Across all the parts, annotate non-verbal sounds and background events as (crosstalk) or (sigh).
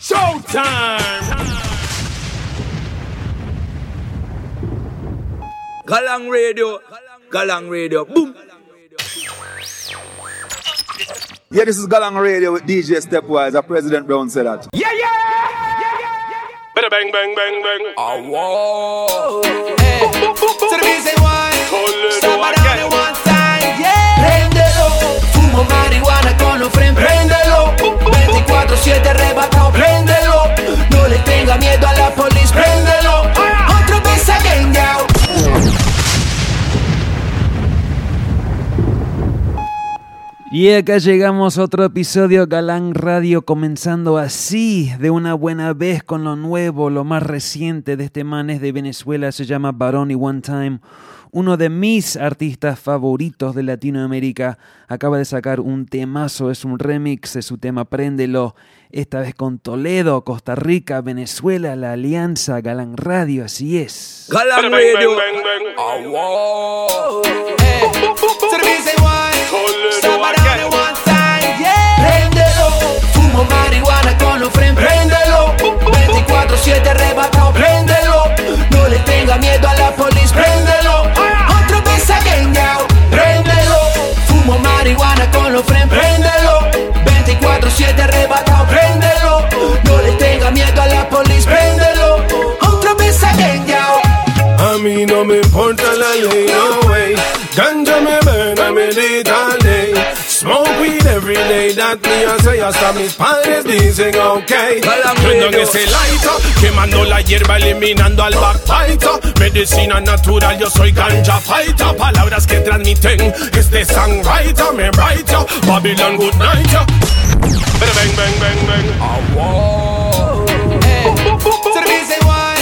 Showtime! Galang Radio, Galang Radio, boom! Yeah, this is Galang Radio with DJ Stepwise. A President Brown said that. Yeah, yeah! Yeah! Better bang, bang, bang, bang. Oh, whoa. Hey. To the reason why. Stop los friends. Préndelo. 24-7 arrebatado. Préndelo. No le tenga miedo a la policía. Préndelo. Otra vez again, Y acá llegamos a otro episodio Galán Radio comenzando así, de una buena vez con lo nuevo, lo más reciente de este man es de Venezuela, se llama Baroni One Time, uno de mis artistas favoritos de Latinoamérica, acaba de sacar un temazo, es un remix de su tema Préndelo, esta vez con Toledo, Costa Rica, Venezuela, la alianza Galán Radio, así es. Galán Radio. Fumo marihuana con los friends. Préndelo. 24-7 arrebatado. Préndelo. No le tenga miedo a la policía. 24-7 arrebatado. Préndelo. No le tenga miedo a la policía. Préndelo. Otra vez now. A mí no me importa la ley, no way. Ganja me burn, I medit all day. Smoke weed every day, that me I say hasta mis padres dicen ok. Prendo en ese lighter, quemando la hierba, eliminando al backbiter. Medicina natural, yo soy ganja fighter. Palabras que transmiten este songwriter, me write yo. Babylon good night yo. Bang bang bang bang. Oh, whoa. Hey. To the reason why.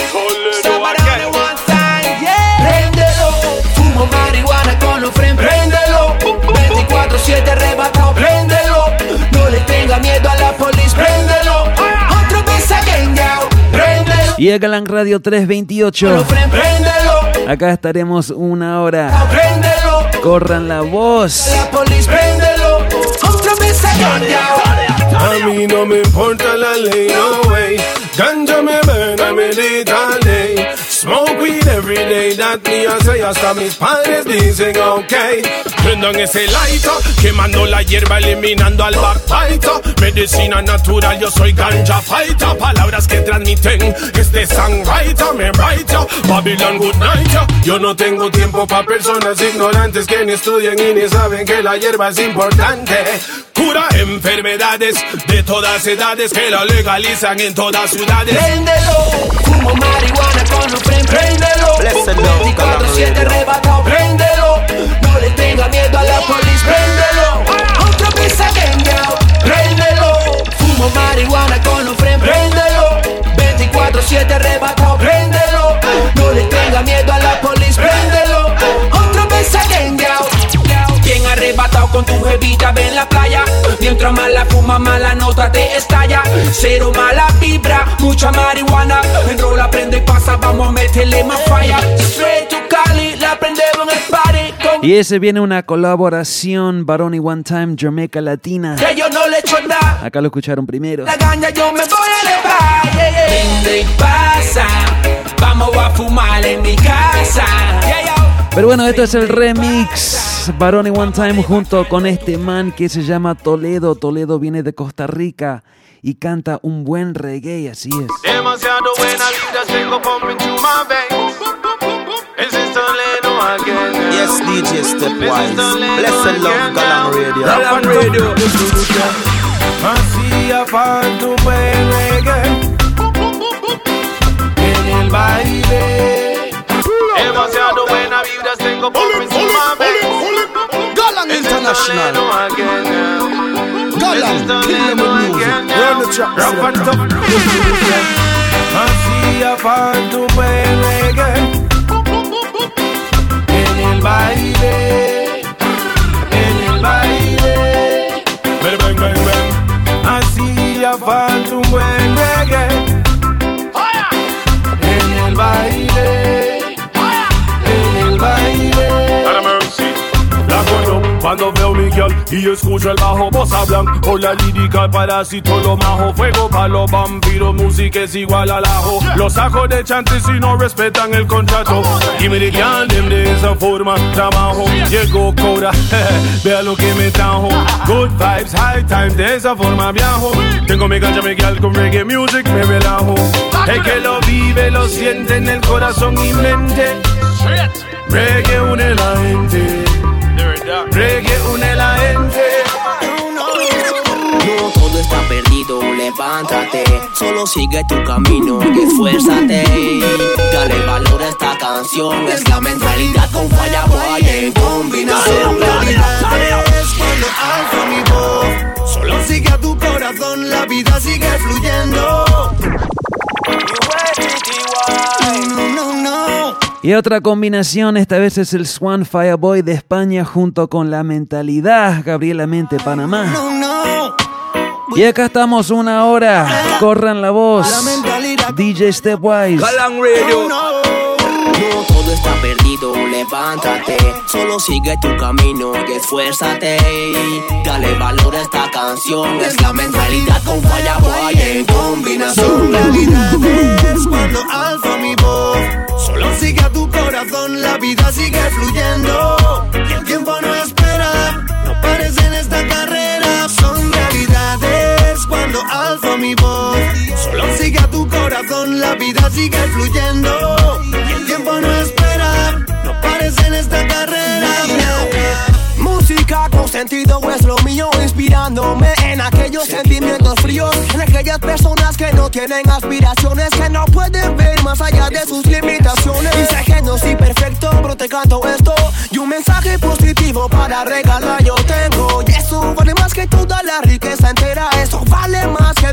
Stop it on one time, yeah. Préndelo. Fumo marihuana con los friends. Préndelo. 24-7 arrebatado. Préndelo. No le tenga miedo a la policía. Préndelo. Otra vez again, now. Préndelo. Y a Galán Radio 328, Con los friends. Préndelo. acá estaremos una hora. Préndelo. Corran la voz. La policía. Préndelo. Otra vez again, now. A mí no me importa la ley, no way. Ganja me medit all day. Smoke weed every day, that me say hasta mis padres dicen ok. Prendo en ese lighter, quemando la hierba, eliminando al backbiter. Medicina natural, yo soy ganja fighter. Palabras que transmiten este songwriter, me write yo. Babylon good night yo. No tengo tiempo pa' personas ignorantes que ni estudian y ni saben que la hierba es importante. Cura enfermedades de todas edades que la legalizan en todas ciudades. Préndelo, fumo marihuana con los friends, préndelo. 24-7 arrebatado, préndelo. No le tenga miedo a la policía, préndelo. Otra vez again, now, préndelo. Fumo marihuana con los friends, préndelo. 24-7 arrebatado, préndelo. No le tenga miedo a la policía, préndelo. Again, now. Bien arrebatado con tu jevita, ve en la playa. Mientras más la fuma, más la nota te estalla. Cero mala vibra, mucha marihuana. Enrola, prende y pasa, vamos a meterle más falla. Straight to Cali, la prendemos en el party. Con Y ese viene una colaboración Baroni One Time Jamaica Latina. que yo no le echo nada. Acá lo escucharon primero. La gaña yo me voy a elevar. Yeah, yeah. Prende y pasa, vamos a fumar en mi casa. Yeah. Pero bueno, esto es el remix Baroni One Time junto con este man que se llama Toledo. Toledo viene de Costa Rica y canta un buen reggae, así es. Demasiado buena vida tengo pumping through my veins. Ese es Toledo again. Yes, DJ Stepwise. Blessed love, Galang Radio. Galang Radio. Hacía falta un buen reggae en el baile. Demasiado buena vibra tengo pumping through my veins. Galang International. Toledo again. Galang, kill them with music. Run the track, Rock and selector. tough. Hacía falta un buen reggae en el baile, y y escucho el bajo, voz hablan por la lírica, parásito, lo majo, fuego para los vampiros, música es igual al ajo. Los ajos de chantes si no respetan el contrato. Y me digan de esa forma, trabajo, llego cobra, (laughs) vea lo que me trajo. Good vibes, high time, de esa forma viajo. Tengo mi cancha, mi con reggae music, me relajo. El que lo vive, lo siente en el corazón y mente. Reggae une la gente. Reggae une la gente. No todo está perdido, levántate. Solo sigue tu camino y esfuérzate. Dale valor a esta canción. Es la mentalidad con falla en combinación. Es cuando alzo mi voz. Solo sigue a tu corazón, la vida sigue fluyendo. Y otra combinación, esta vez es el Swan Fireboy de España junto con la mentalidad Gabriela Mente Panamá. Y acá estamos una hora, corran la voz. DJ Stepwise. Radio. No todo está perdido, levántate. Solo sigue tu camino y esfuérzate. Dale valor a esta canción. Es la mentalidad con falla en combinación. Realidad es cuando alzo mi voz. Solo sigue a tu corazón, la vida sigue fluyendo. Y el tiempo no espera, no pares en esta carrera. Son realidades cuando alzo mi voz. Solo sigue a tu corazón, la vida sigue fluyendo. Y el tiempo no sentido es lo mío, inspirándome en aquellos sentimientos fríos, en aquellas personas que no tienen aspiraciones, que no pueden ver más allá de sus limitaciones. Y sé que no soy perfecto, pero te canto esto y un mensaje positivo para regalar yo tengo.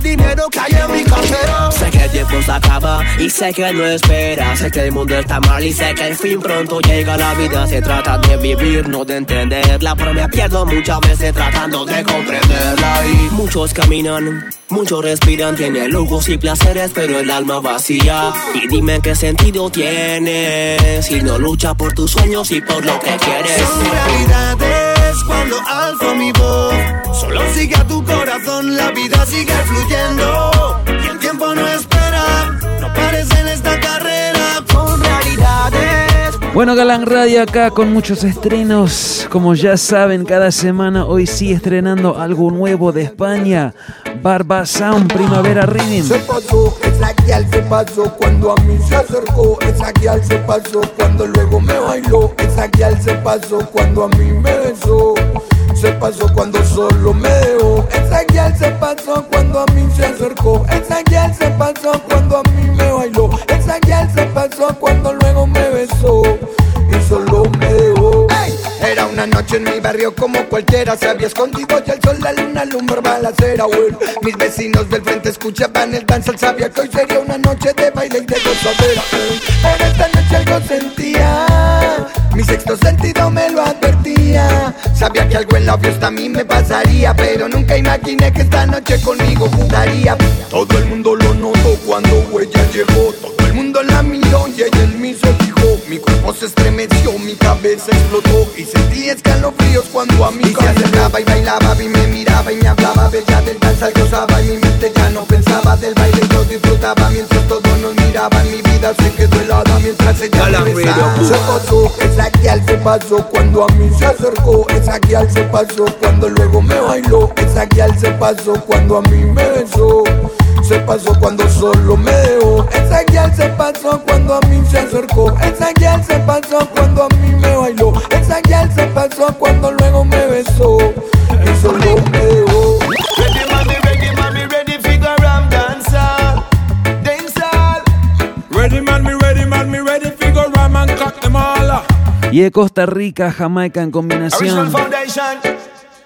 Dinero que hay en mi cartera. Sé que el tiempo se acaba y sé que no espera, sé que el mundo está mal y sé que el fin pronto llega. La vida se trata de vivir, no de entenderla, pero me pierdo muchas veces tratando de comprenderla. Y muchos caminan, muchos respiran, tienen lujos y placeres, pero el alma vacía. Y dime qué sentido tiene si no lucha por tus sueños y por lo que quieres. Son realidades cuando alzo mi voz. Solo sigue a tu corazón, la vida sigue fluyendo. Y el tiempo no espera, no pares en esta carrera. Son realidades. Bueno, Galán Radio acá con muchos estrenos. Como ya saben, cada semana hoy sí estrenando algo nuevo de España. Barba Sound Primavera Rhythm. Se pasó, esa guial se pasó cuando a mí se acercó. Esa guial se pasó cuando luego me bailó. Esa guial se pasó cuando a mí me besó. Se pasó cuando solo me dejó. Esa guial se pasó cuando a mí se acercó. Esa guial se pasó cuando a mí me bailó. Esa guial se pasó cuando luego me besó. Y solo. Una noche en mi barrio como cualquiera Se había escondido y el sol la luna alumbraba la acera. Bueno, Mis vecinos del frente escuchaban el danzal Sabía que hoy sería una noche de baile y de gozadera. Ey. Pero esta noche algo sentía Mi sexto sentido me lo advertía. Sabía que algo en la fiesta a mí me pasaría Pero nunca imaginé que esta noche conmigo jugaría. Todo el mundo lo notó cuando ella llegó Todo el mundo la miró y ella en mí se cuerpo se estremeció, mi cabeza explotó Y sentí escalofríos cuando a mí se acercaba y bailaba Y me miraba y me hablaba Bella del danza gozaba y mi mente ya no pensaba del baile Yo disfrutaba mientras todos nos miraban Mi vida se quedó helada mientras ella Galang me besaba. Se pasó, esa guial se pasó cuando a mí se acercó Esa guial se pasó cuando luego me bailó Esa guial se pasó cuando a mí me besó se pasó cuando solo me dejó Esa guial se pasó cuando a mí se acercó Esa guial se pasó cuando a mí me bailó Esa guial se pasó cuando luego me besó Y solo me dejó Ready, mommy, ready, mommy, ready, figure I'm dancehall. Dancehall. Ready man, me ready man, me ready. Figure ram and cock them all. Y de Costa Rica, Jamaica en combinación.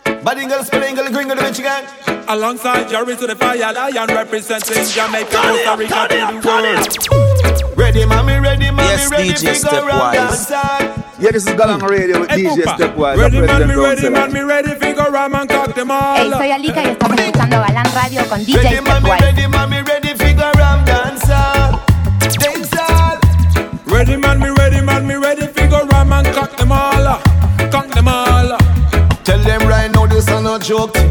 Foundation. Bad English, spell English, gringo de Alongside Jerry to the fire lion representing Jamaica, Costa Rica to the world. Ready, mommy, ready, mommy, Yes, ready, DJ figure I'm Stepwise. Yeah, this is Galang Radio with Hey, DJ Pupa. Stepwise, the Ready man, President me ready man, me ready. Figure ram and cock them all. Hey, soy Alika y estamos escuchando Galang Radio con DJ Ready, mommy, Stepwise. ready, mommy, ready, figure I'm dancehall. Dancehall. Ready man, me ready man, me ready. Figure ram and cock them all. Cock them all. Tell them right now this a joke thing.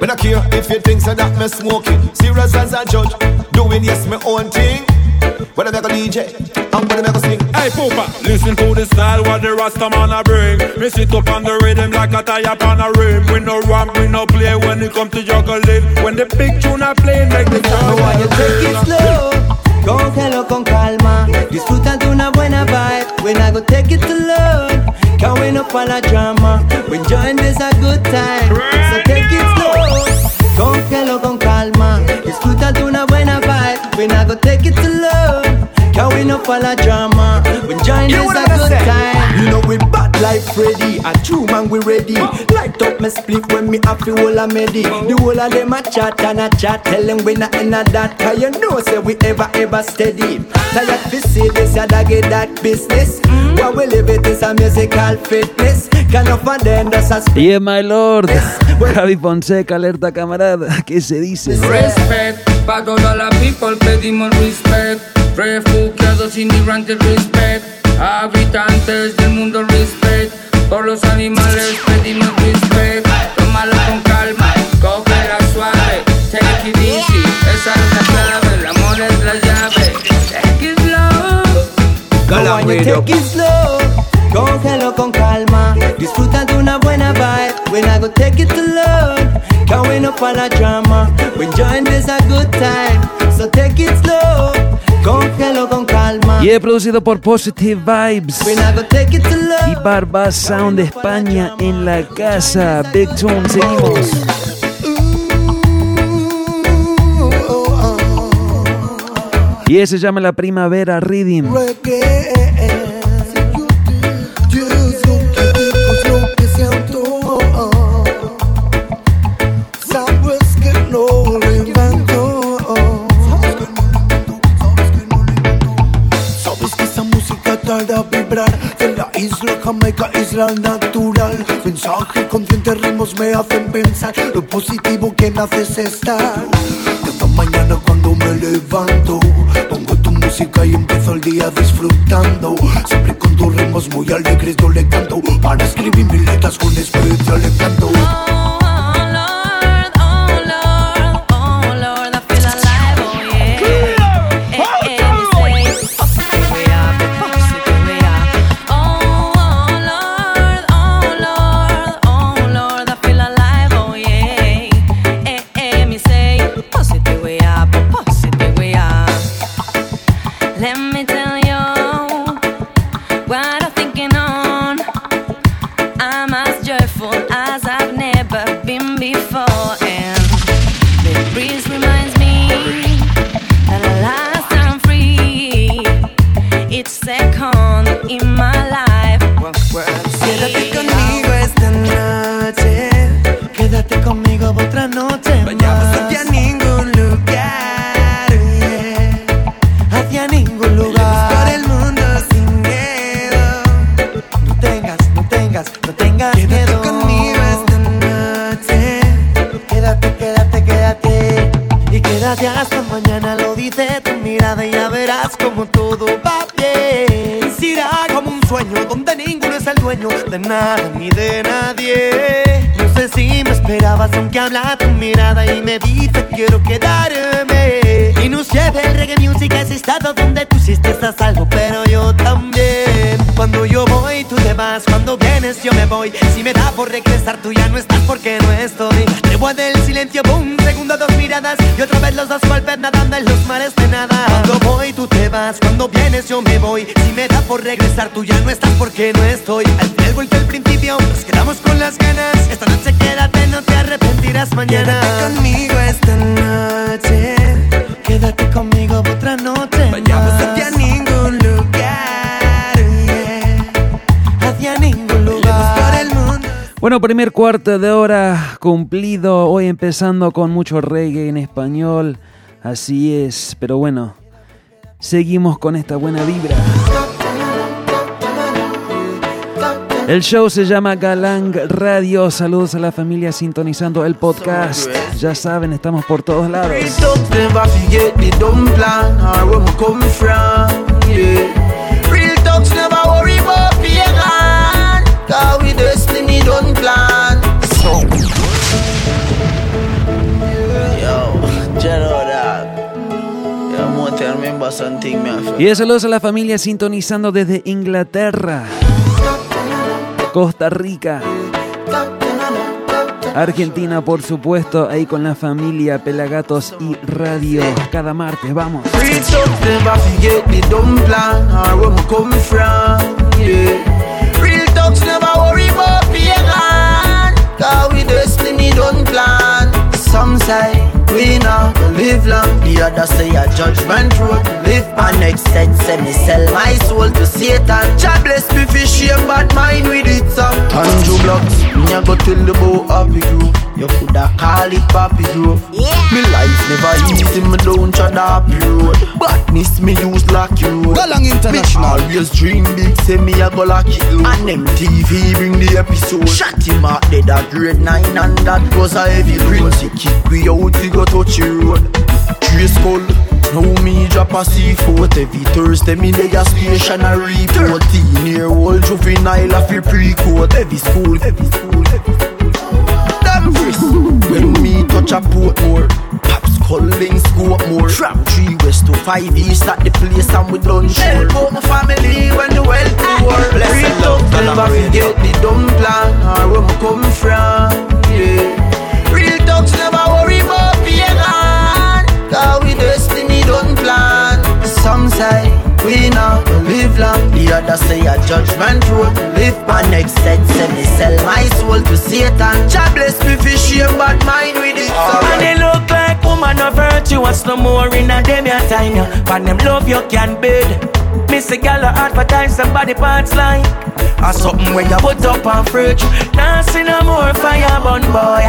Me not care if you think so that me smoking. Serious as a judge, doing yes my own thing. When I make a DJ, I'm gonna make a sing. Hey Poopa, listen to the style what the Rasta man a bring. Me sit up on the rhythm like a tire on a rim. We no ramp, we no play when it come to juggling. When the big tune a play, make the No crowd. you take it slow, cógelo con calma. Disfruta de una buena vibe. When I go take it to load, can't wait up for the drama. When join this a good time, so take it slow, cógelo con calma. Disfruta de una buena vibe. When I go take it to load, wait up for the drama. When join know a good time. You know we bad like Freddy A true man we ready Light up me split when me have the whole a medi The whole of them a chat and a chat Tell them we not in a that Cause you know say we ever ever steady Tired fi see this ya doggy that business What we live it is a musical fitness Can offer them that's a Yeah, my lord. Javi Fonseca, alerta camarada. ¿Qué se dice? Respect, para toda la people pedimos respect. Refugiados, inmigrantes, respect. Habitantes del mundo, respect. Por los animales pedimos respect. Tómalo con calma, cógela suave. Take it easy, esa es la clave. El amor es la llave. Take it slow. Radio. Take it slow, cógelo con calma. Disfruta de una buena vibe. When I go take it to wait up for the drama. When join this a good time, so take it slow, cógelo con calma. Y he producido por Positive Vibes. Y Barba Sound de España en la casa. Big Tune, seguimos. Y ese se llama La Primavera Reading. Isla Jamaica, isla natural. Mensaje consciente, ritmos me hacen pensar lo positivo que nace es estar. Cada mañana cuando me levanto, pongo tu música y empiezo el día disfrutando. Siempre con tus ritmos muy alegres yo le canto para escribir mis letras con especial encanto. De nada ni de nadie. No sé si me esperabas, aunque habla tu mirada y me dice quiero quedarme. Y no sé del reggae music, ese estado donde tú hiciste estás algo, pero yo también. Cuando yo voy, tú te vas, cuando vienes, yo me voy. Si me da por regresar, tú ya no estás porque no estoy. Tregua del silencio, boom, segundo, dos miradas. Y otra vez los dos golpes nadando en los mares de nada. Cuando voy, tú te vas, cuando vienes, yo me voy. Si me da por regresar, tú ya no estás porque no estoy. Al final vuelto al principio, nos quedamos con las ganas. Esta noche quédate, no te arrepentirás mañana. Quédate conmigo esta noche. Quédate conmigo otra noche. Vayamos Bueno, primer cuarto de hora cumplido. Hoy empezando con mucho reggae en español. Así es, pero bueno, seguimos con esta buena vibra. El show se llama Galang Radio. Saludos a la familia sintonizando el podcast. Ya saben, estamos por todos lados gun plan. So. Yo, Y de saludos a la familia sintonizando desde Inglaterra, Costa Rica, Argentina, por supuesto, ahí con la familia Pelagatos y Radio. Cada martes, vamos. Real Cause we destiny don't plan. Some say we not gonna live long. The other say a judgment road to live. My next sense say me sell my soul to Satan. God bless me for shame, but mine with it some. Andrew blocks, me a go tell the boy happy grove. You you coulda call it Pappy Grove. Yeah. Me life never easy, me don't tread up road. Badness me use like you road. Galang International. Me always dream big, say me a go lock it low. And them TV bring the episode. Shot him out dead at grade 9 and that was a heavy load. He kick we out, he go touch the road. Trace skull. Now me drop a C4 Every Thursday me lay a station a report Teen year old juvenile a fi pre-court. Every school, every school, every school. Damn wrist When me touch a port more Pops calling scope more. From 3 west to 5 east at the place and we done sure Help my family when the well poor. Real love never forget the dumb plan Or where me come from, yeah. Real talks never worry Some say we not live long The other say a judgment road to live My next set say me sell my soul to Satan. God bless me for shame but mine with it. And they look like woman of virtuous no more in a them your time. But them love you can bid. Miss a gal advertise somebody parts like Or something where you put up on fridge. See no more fire burn boy.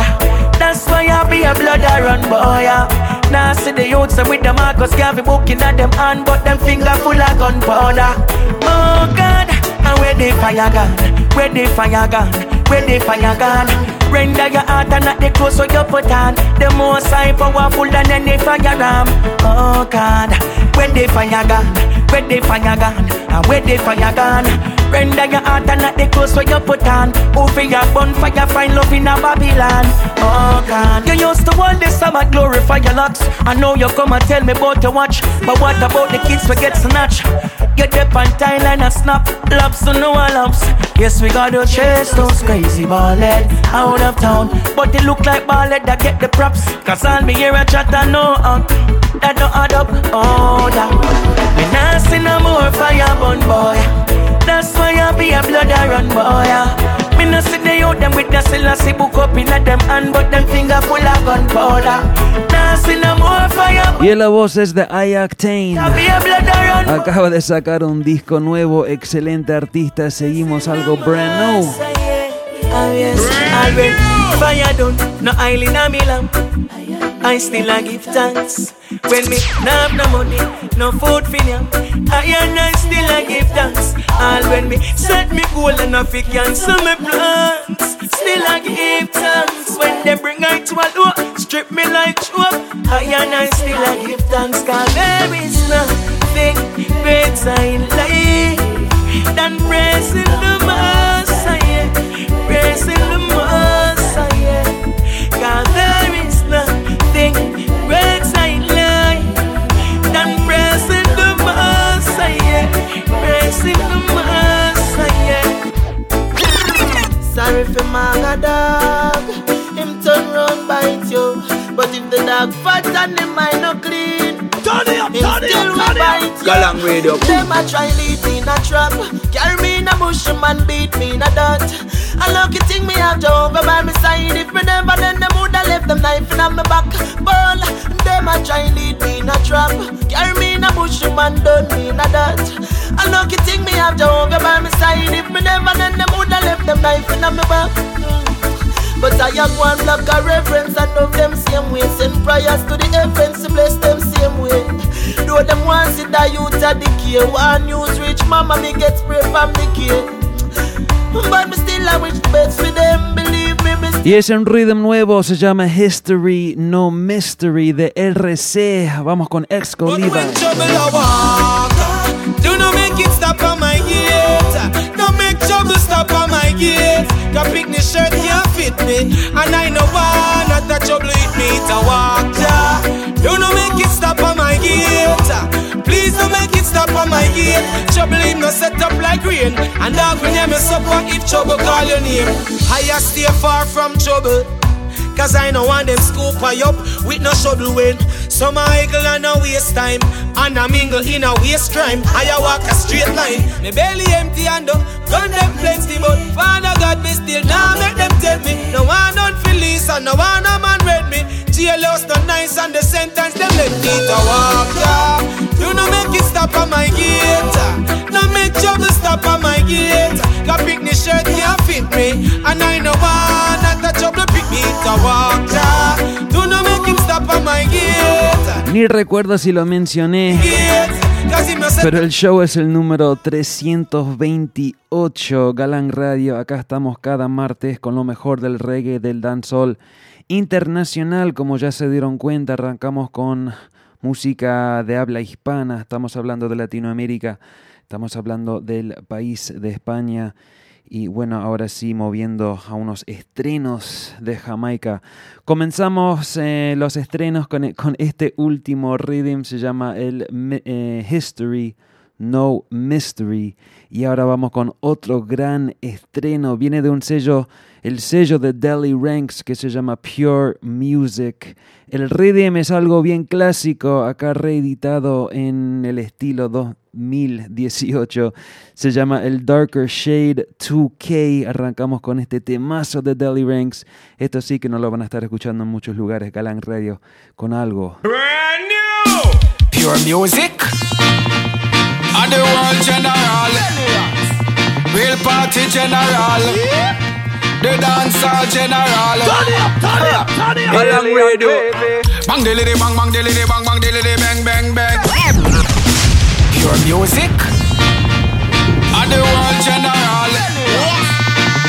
That's why I be a blood run boy Now see the youths with the Marcus Garvey booking at them hand But them finger full of gunpowder. Oh God, and where they fire gun Where they fire gun Where they fire gun Render your heart and not the clothes so you put on. The more side powerful than any fire ram. Oh God, where they fire gun Where they fire gun And where they fire gun Render your heart and not the clothes so you put on. For your bonfire find love in a Babylon. Oh God, you used to hold this summer glorify your locks. I know you come and tell me about your watch But what about the kids we get snatched? Get up on Thailand and snap Loves to our loves Yes, we gotta chase those crazy ballhead Out of town. But they look like ballhead that get the props. Cause all me hear a chat I know uh, That don't add up. Oh, that see no more fire burn boy That's why I be a blood I run boy yeah. Me nah see they out them with the Selassie book up in them hand But them finger full of gunpowder Nah see no more fire Y la voz es de Iactane. Acaba de sacar un disco nuevo, excelente artista. Seguimos algo brand new. Already fire done, no oil in a me lamp. I still a give thanks. When me nah have no money, no food for them. I and I still a give thanks. All when me set me goal and I fi cancel me plans. Still a give thanks. When they bring I to a low, strip me like chop. I and I still a give thanks. Cause there is nothing better in life than praising the Messiah. Praising the Messiah. Radio. Them a try lead me in a trap. Carry me in a bush and beat me in a dirt A lucky thing me have Jehovah by my side. If me never then them woulda left them knife in my back. Ball Them a try lead me in a trap. Carry me in a bush and done me in a dirt A lucky thing me have Jehovah by my side. If me never then them woulda left them knife in my back. But I have one block of reverence and love them same way. Send prayers to the heavens to bless them same way. Though them want see the youth at the care. One news rich mama me get spray from the care. But me still I wish the best for them. Believe me, me Y es un rhythm nuevo, se llama History No Mystery de RC. Vamos con Exco Levi. trouble I walk. Do not make it stop on my gate. Don't make trouble stop on my gate. The picnic shirt can't fit me, and I know why not the trouble hit me to walk. Yeah. Do not make it stop on my gate. Please don't make it stop on my gate. Trouble him no set up like rain. And dog you mess up, what if trouble call your name? I stay far from trouble. Cause I know want them scoop I up with no shovel when Some a eagle and no waste time And a mingle in a waste crime. I a walk a straight line. Me belly empty and up. Gun them plenty but Father God me still now make them tell me. No one don't feel this and no one no man read me. Jailhouse no nice and the sentence them let me to walk yeah. You no make it stop on my gate No make trouble stop on my gate Ni recuerdo si lo mencioné, pero el show es el número 328 Galán Radio. Acá estamos cada martes con lo mejor del reggae, del dancehall internacional. Como ya se dieron cuenta, arrancamos con música de habla hispana. Estamos hablando de Latinoamérica, estamos hablando del país de España. Y bueno, ahora sí, moviendo a unos estrenos de Jamaica. Comenzamos eh, los estrenos con, con este último rhythm, se llama el eh, History No Mystery. Y ahora vamos con otro gran estreno. Viene de un sello, el sello de Delhi Ranks que se llama Pure Music. El rhythm es algo bien clásico, acá reeditado en el estilo 2018. Se llama el Darker Shade 2K. Arrancamos con este temazo de Delhi Ranks. Esto sí que no lo van a estar escuchando en muchos lugares, Galán Radio, con algo. Brand new Pure music. And the world general. Real party general. The dancehall general. Turn it up, turn it up, turn it up. Galang Radio. Bang dilly bang bang dilly bang bang dilly bang bang bang. Pure music. And the world general.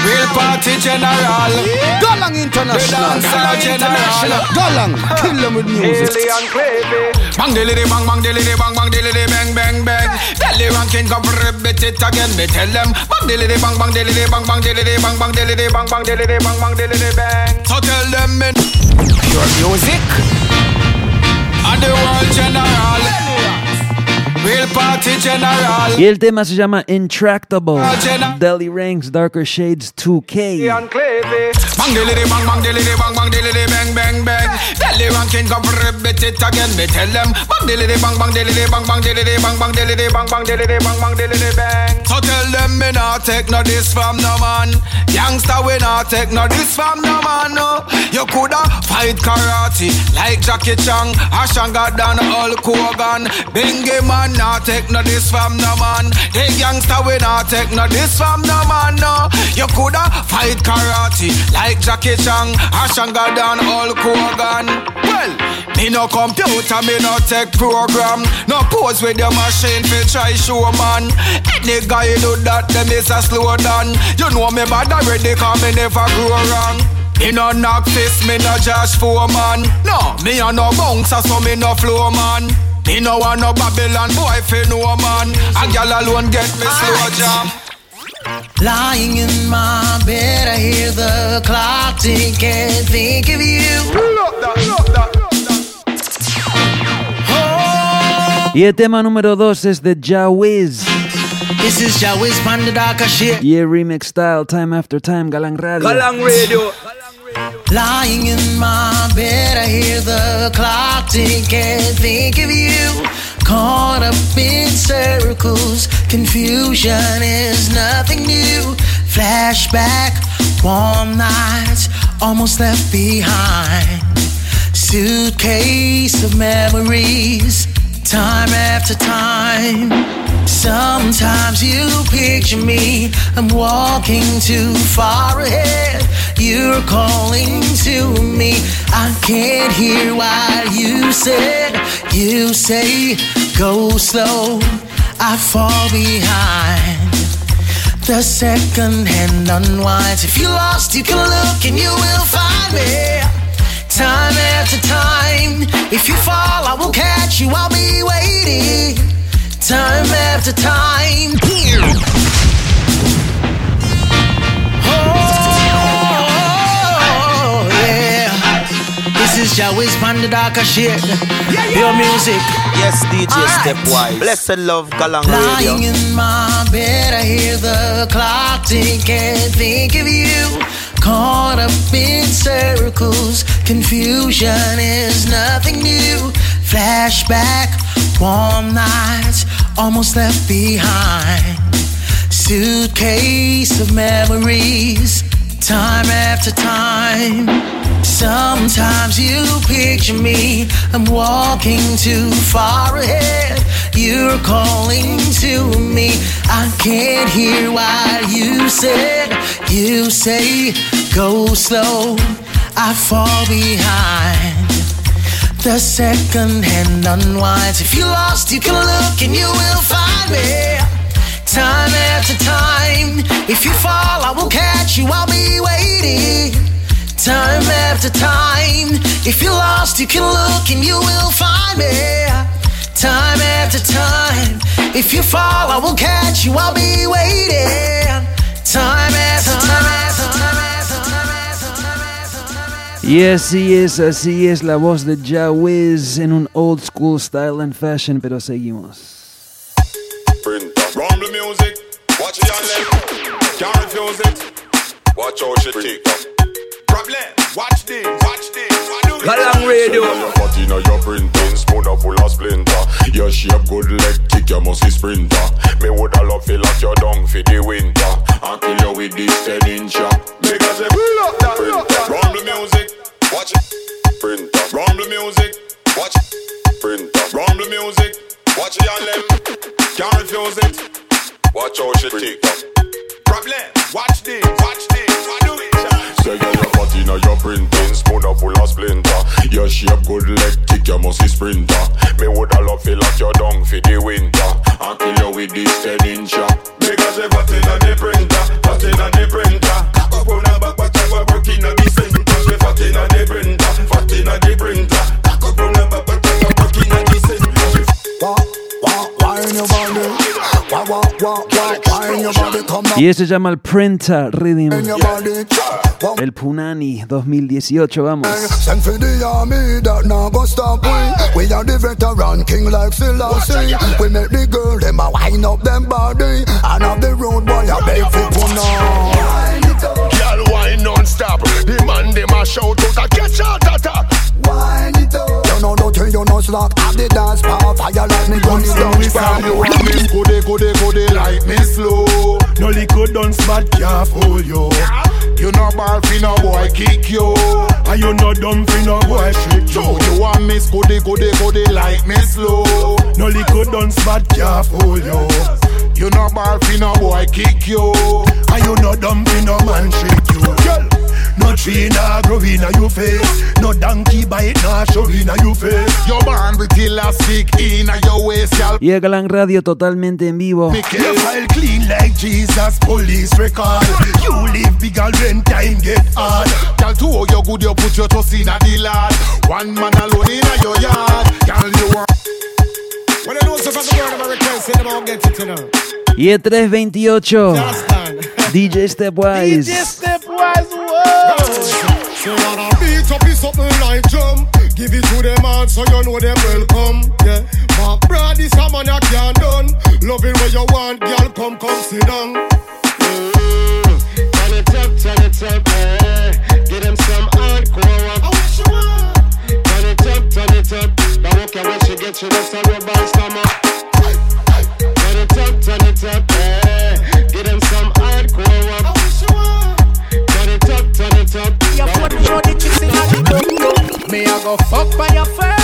Real party general. Galang International. The dancehall general. Galang, kill them with music. Bang dilly bang bang dilly bang bang dilly bang bang bang. Delhi ranking come repeat it again. Me tell them bang dilly bang bang dilly bang bang dilly bang bang dilly bang bang dilly bang bang dilly bang. So tell them me pure music Y el tema se llama Intractable. Delly Ranx Darker Shades 2K. Bang dilly bang bang dilly bang bang dilly bang bang bang. Delhi ranking come repeat it again. Me tell them bang bang bang bang bang dilly bang bang dilly bang bang dilly bang bang dilly bang. So tell them me not take no this from no man. Youngster we not take no this from no man. No, you coulda fight karate like Jackie Chan, Ashanga Dan Hulk Hogan. Bingy man not take no this from no man. The youngster we not take no this from no man. No, you coulda fight karate like Jackie Chan, Ashanga Dan Hulk Hogan. Well, me no computer, me no tech program. No pose with your machine fi try show man. Any guy do that, them is a slow down. You know me bad already, cause me never grow wrong. Me no knock fist, me no Josh Foreman. No, me a no bouncer, so me no flow man. Me no want no Babylon boy fi no man. A gal alone get me slow jam. Lying in my bed, I hear the clock tick and think of you. Oh. Y el tema número 2 es de Jawiz. This is Jawiz from the darker shit. Y el remix style, time after time, Galang Radio. Galang Radio. Lying in my bed, I hear the clock tick and think of you. Caught up in circles, confusion is nothing new. Flashback, warm nights, almost left behind. Suitcase of memories, time after time. Sometimes you picture me, I'm walking too far ahead. You're calling to me, I can't hear why you said. You say, go slow, I fall behind. The second hand unwinds. If you're lost, you can look and you will find me. Time after time, if you fall, I will catch you. I'll be waiting. Time after time. Oh, This is always on the darker shade. Your music. Yes, DJ Alright. Stepwise. Blessed love, Galang Lying Radio. in my bed, I hear the clock tick and think of you. Caught up in circles, confusion is nothing new. Flashback, warm nights, almost left behind. Suitcase of memories, time after time. Sometimes you picture me, I'm walking too far ahead. You're calling to me, I can't hear what you said. You say, go slow, I fall behind. The second hand unwinds. If you're lost, you can look and you will find me. Time after time. If you fall, I will catch you, I'll be waiting. Time after time. If you're lost, you can look and you will find me. Time after time. If you fall, I will catch you, I'll be waiting. Time after time. after time, after time, after time. Y así es, así es la voz de Jawiz en un old school style and fashion, pero seguimos. Watch it on left. Can't refuse it. Watch how she tick. Problem, watch this, watch this. Galang Radio. Your body inna your printing, spoon up full of splinter. Your shape good leg kick, you must be sprinter. Me woulda love fi lock you down for the winter and kill you with this ten incher. Because up that printer. Rumble music, watch it. Printer. Rumble music, watch it. Printer. Rumble music, watch it on left. Can't refuse it. Watch how she tick. Problem, watch this, watch this. I do it. Say girl, your body inna your printing, spoon up full of splinter. Your shape good leg kick, you must be sprinter. Me woulda love fi lock you down for the winter and kill you with this ten incher. Because you got inna the printer, got inna the printer. Cock up on the back, but you a work inna the center. She fat inna the printer, fat inna the printer. Cock up on the back, but you a work inna the center. She Wah, wah, wine your body. Y ese se llama el Printer Rhythm. El Punani 2018, vamos. Girl them a them a wine non-stop. The man dem a shout out a catch out attack. Wine it up. Know nothing, you know slack. Have the dance power fire like me gun is down Time you want me goody goody goody like me slow. No liquid done smart can't fool you. You no ball fi no boy kick you. And you no dumb fi no boy trick you. You want me goody goody goody like me slow. No liquid done smart can't fool you. You no ball fi no boy kick you. And you no dumb fi no man trick no tree nah grow inna your face. No donkey bite nah show inna your face. Your man with elastic inna your waist, girl. Y el Galang Radio totalmente en vivo. Make your file clean like Jesus police record. You live big and when time get hard. Girl, to how you good, you put your toes in a the lad. One man alone in a your yard. Girl, you want. When I know so request, they don't get it, you know. Y el 328, DJ Stepwise. Stepwise, So wanna beat up is something like drum. Give it to them all so you know them welcome. Yeah, Mark Brad is a man you can't done. Love it where you want, girl, come come sit down. Turn it up, turn it up, eh. Get them some hardcore up. Turn it up, turn it up. Now walk away, she get you this a rubber stomach. Turn it up, turn it up, eh. Get them some hardcore up. Up. Your foot know the chicks in the Me I go fuck by your first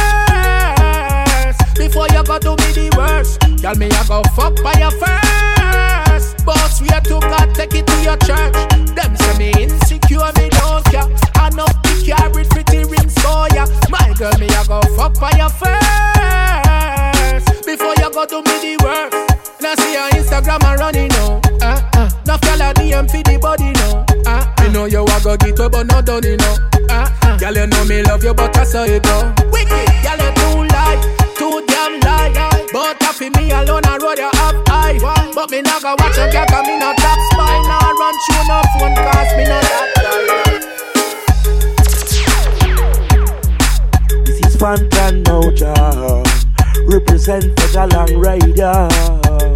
Before you go do me the worst. Girl me I go fuck by your first Boss we are to God take it to your church. Them say me insecure me don't care. I know the carry pretty rings for ya My girl me I go fuck by your first Before you go do me the worst. Now see your Instagram a running now uh, uh. Now fella DM for the body now uh, Me know you a go get up but not done you know. Uh, uh. Girl you know me love you but I saw it go. Wicked. Girl you too lie Too damn lie. But I feel me alone I road you up high But me not go watch a girl cause me not top spine Nah run through no phone cause me not that guy Bantan Moja. Represent for Galang Rider.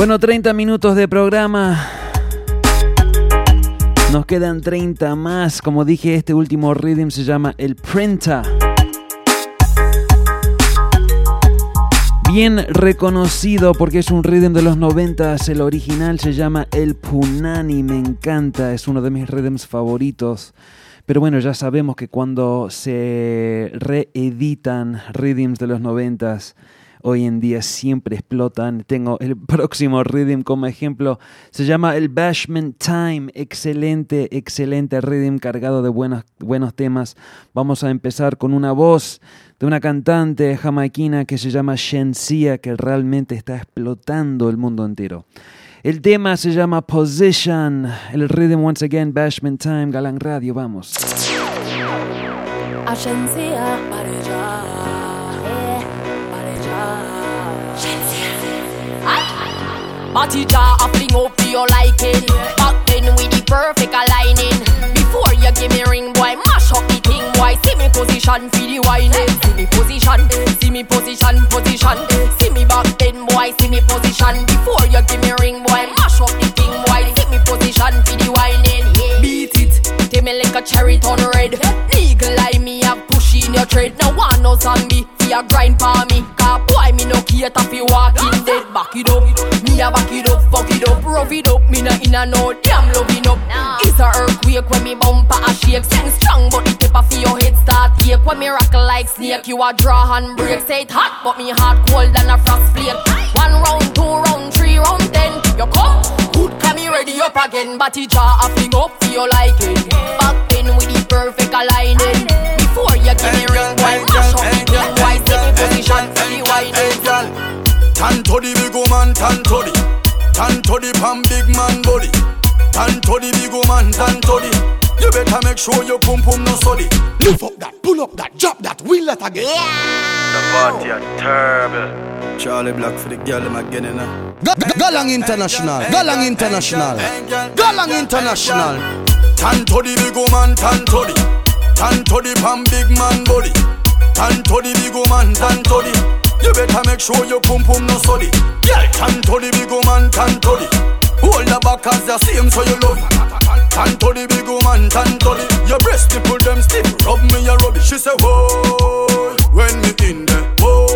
Bueno, 30 minutos de programa. Nos quedan 30 más. Como dije, este último rhythm se llama el Printa. Bien reconocido porque es un rhythm de los 90. El original se llama el Punani. Me encanta. Es uno de mis rhythms favoritos. Pero bueno, ya sabemos que cuando se reeditan rhythms de los 90 hoy en día siempre explotan. Tengo el (laughs) próximo rhythm como ejemplo. Se llama el Bashment Time. Excelente, excelente rhythm cargado de buenos, buenos temas. Vamos a empezar con una voz de una cantante jamaiquina que se llama Shensia, que realmente está explotando el mundo entero. El tema se llama Position. El rhythm, once again, Bashment Time, Galang Radio. Vamos. Body jaw a fling up to your liking. Back then with the perfect aligning. Before you give me ring, boy, mash up the thing, boy. See me position for the whining. See me position, see me position, position. See me back then, boy, see me position. Before you give me ring, boy, mash up the thing, boy. See me position for the whining. Beat it, take me like a cherry turn red. Eagle eye me have push in your tread. No one no zombie, fi a grind for me. Cause boy, me no cater fi walking dead. Back it up, me a back it up, fuck it up, rough it up. Me no in a no damn loving up. It's a earthquake when me bumper a shake. Sing strong, but the tip of your head start ache. When me rock like snake, you a draw and break. Say it hot, but me heart cold than a frost flake. One round, two round, three round, ten. You come, good, come me ready up again. Body jaw a fling up for your liking. Back then with the perfect aligning. Before you give me ring, boy, mash up the thing, boy. See me position for the whining. Tan to the big woman, tan to the Tan to the pan big man body Tan to the big woman, tan to the You better make sure your pum pum no sorry Lift up that, pull up that, drop that, wheel that again The party are terrible. Charly Black for the girl them again you know. Ga- Ga- Galang International. Galang International. Galang International. Tan to the big woman, tan to the Tan to the pan big man body Tan to the big woman, tan to the You better make sure your pum pum no sorry Girl, tan to the big woman, tan to the Hold the back as the same so you love it. To the big woman, tan to the Your breast nipple them stiff, rub me a rub She say, whoa, when me in there Whoa,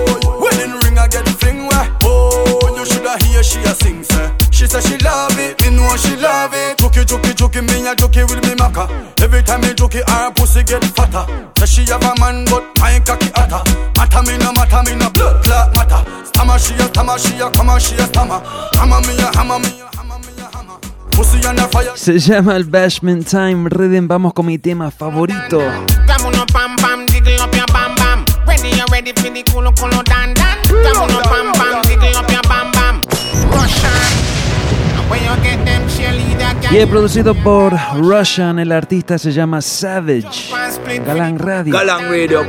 wedding ring I get fling where Oh, you shoulda hear she a sing say She say she love it, me know she love it Jokey, jokey, jokey, me a jokey with me maca Every time me jokey, her pussy get fatter Say she have a man, but my cocky hotter Matter me no matter, me no blood clot matter Stammer she a stammer, she a come she a stammer Hammer me a hammer me a hammer me hammer Se llama el Bashment Time Rhythm. Vamos con mi tema favorito. Come on up, pam pam, jiggle up your bam bam. Ready, you ready for the culo culo dan dan. Come on up, pam pam, Y es producido por Russian, el artista se llama Savage. Galan Radio. Radio.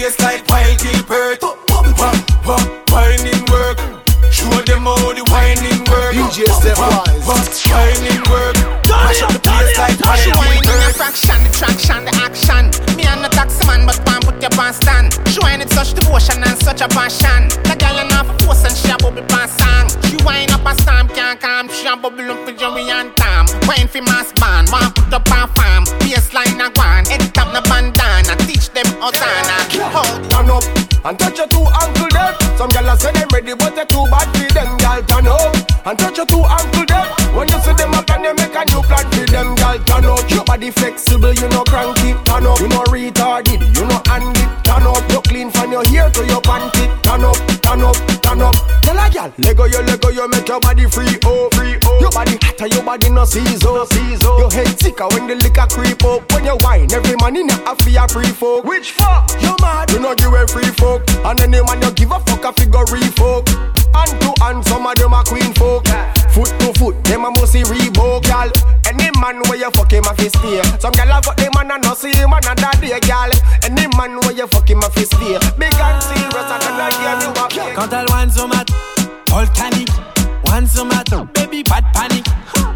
Place like wild Gilbert Wah, wah, whining work Show them how the whining work DJ Stepwise. Wah, wah, whining work Mash up the place like wild She wine in a Gilbert fraction, the traction, the action. Me and the taxi man, but one put your pants stand. She wine with such devotion and such a passion. The girl in half a force and she a bubble past song. She wine up a storm, can't calm. She a bubble up for Jerry and Tom. Wine for mass band, one put up a farm. Baseline a gone, head top the bandana. Teach them Osana. Up and touch your two ankle them. Some gyal say them ready, but they too bad for them. Gyal turn up and touch your two ankle them. When you see them up and they make a new plan for them. Gyal turn up, your body flexible, you know cranky. Turn up, you know retarded, you know handy. Turn up, you clean from your hair to your panty. Turn up, turn up, turn up. Tell a gyal, Lego you, Lego you, make your body free, oh, free, oh. Your body hotter, your body no season, season. Your head sicker when the liquor creep up. When you wine, every man in a fear free folk. Which fuck? You mad? You know you a free folk. And any man you give a fuck a figure folk. Hand to hand, some of them a queen folk. Foot to foot, them a must see Reebok, gal. Any man where you fuck him a fist stay. Some gal a fuck them and a no see him another day, gal. Any man where you fuck him a fist stay. Big and serious and another game you a play. Quand elle wine sur ma volcanique, wine sur ma baby pas de panique.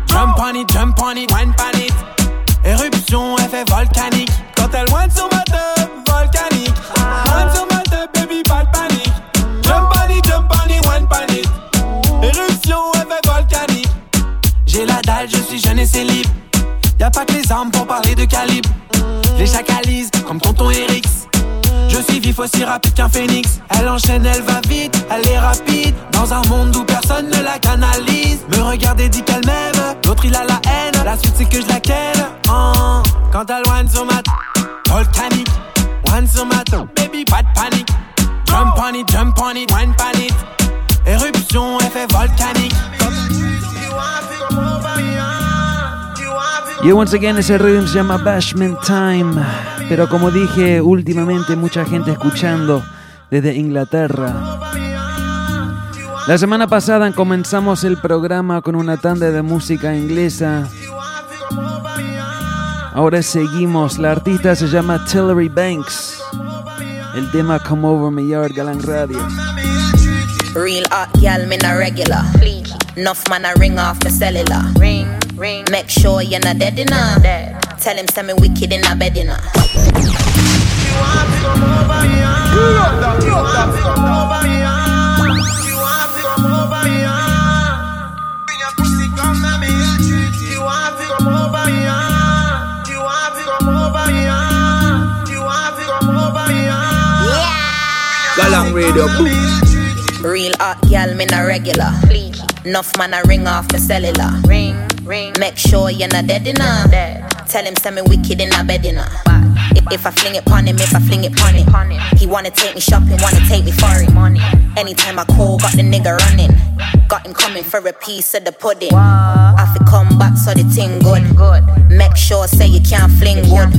Jump on it, jump on it, wine pan it. Éruption, effet volcanique. Quand elle wine sur ma volcanique, wine sur ma baby pas de panique. Jump on it, jump on it, wine pan it. Éruption, effet volcanique. J'ai la dalle, je suis jeune et c'est libre. Y'a pas que les armes pour parler de calibre. Les chacalisent comme tonton Erix. Je suis vif aussi rapide qu'un phénix. Elle enchaîne, elle va vite, elle est rapide. Dans un monde où personne ne la canalise. Me regarder dit qu'elle m'aime, l'autre il a la haine. La suite c'est que je la ken. Oh. Quand elle ma volcanique, wine sur baby pas de panique. Jump on it, jump on it, wine pan it. Éruption, effet volcanique. Y once again ese rhythm se llama Bashment Time, pero como dije últimamente mucha gente escuchando desde Inglaterra. La semana pasada comenzamos el programa con una tanda de música inglesa. Ahora seguimos, la artista se llama Tillery Banks. El tema Come Over My Yard Galang Radio. Real hot gal, me not regular. Enough man I ring off the cellular. Ring, ring. Make sure you're not dead enough. Tell him send me wicked in a bed enough. Galang Radio. Real hot gal, me not regular. Enough man I ring off the cellular. Ring, ring. Make sure you're not dead enough. Tell him send me wicked in a bed enough. If, if I fling it pon him, if I fling it pon him. He wanna take me shopping, wanna take me for foreign. Anytime I call, got the nigga running. Got him coming for a piece of the pudding. I fi come back so the thing good. Make sure say you can't fling wood.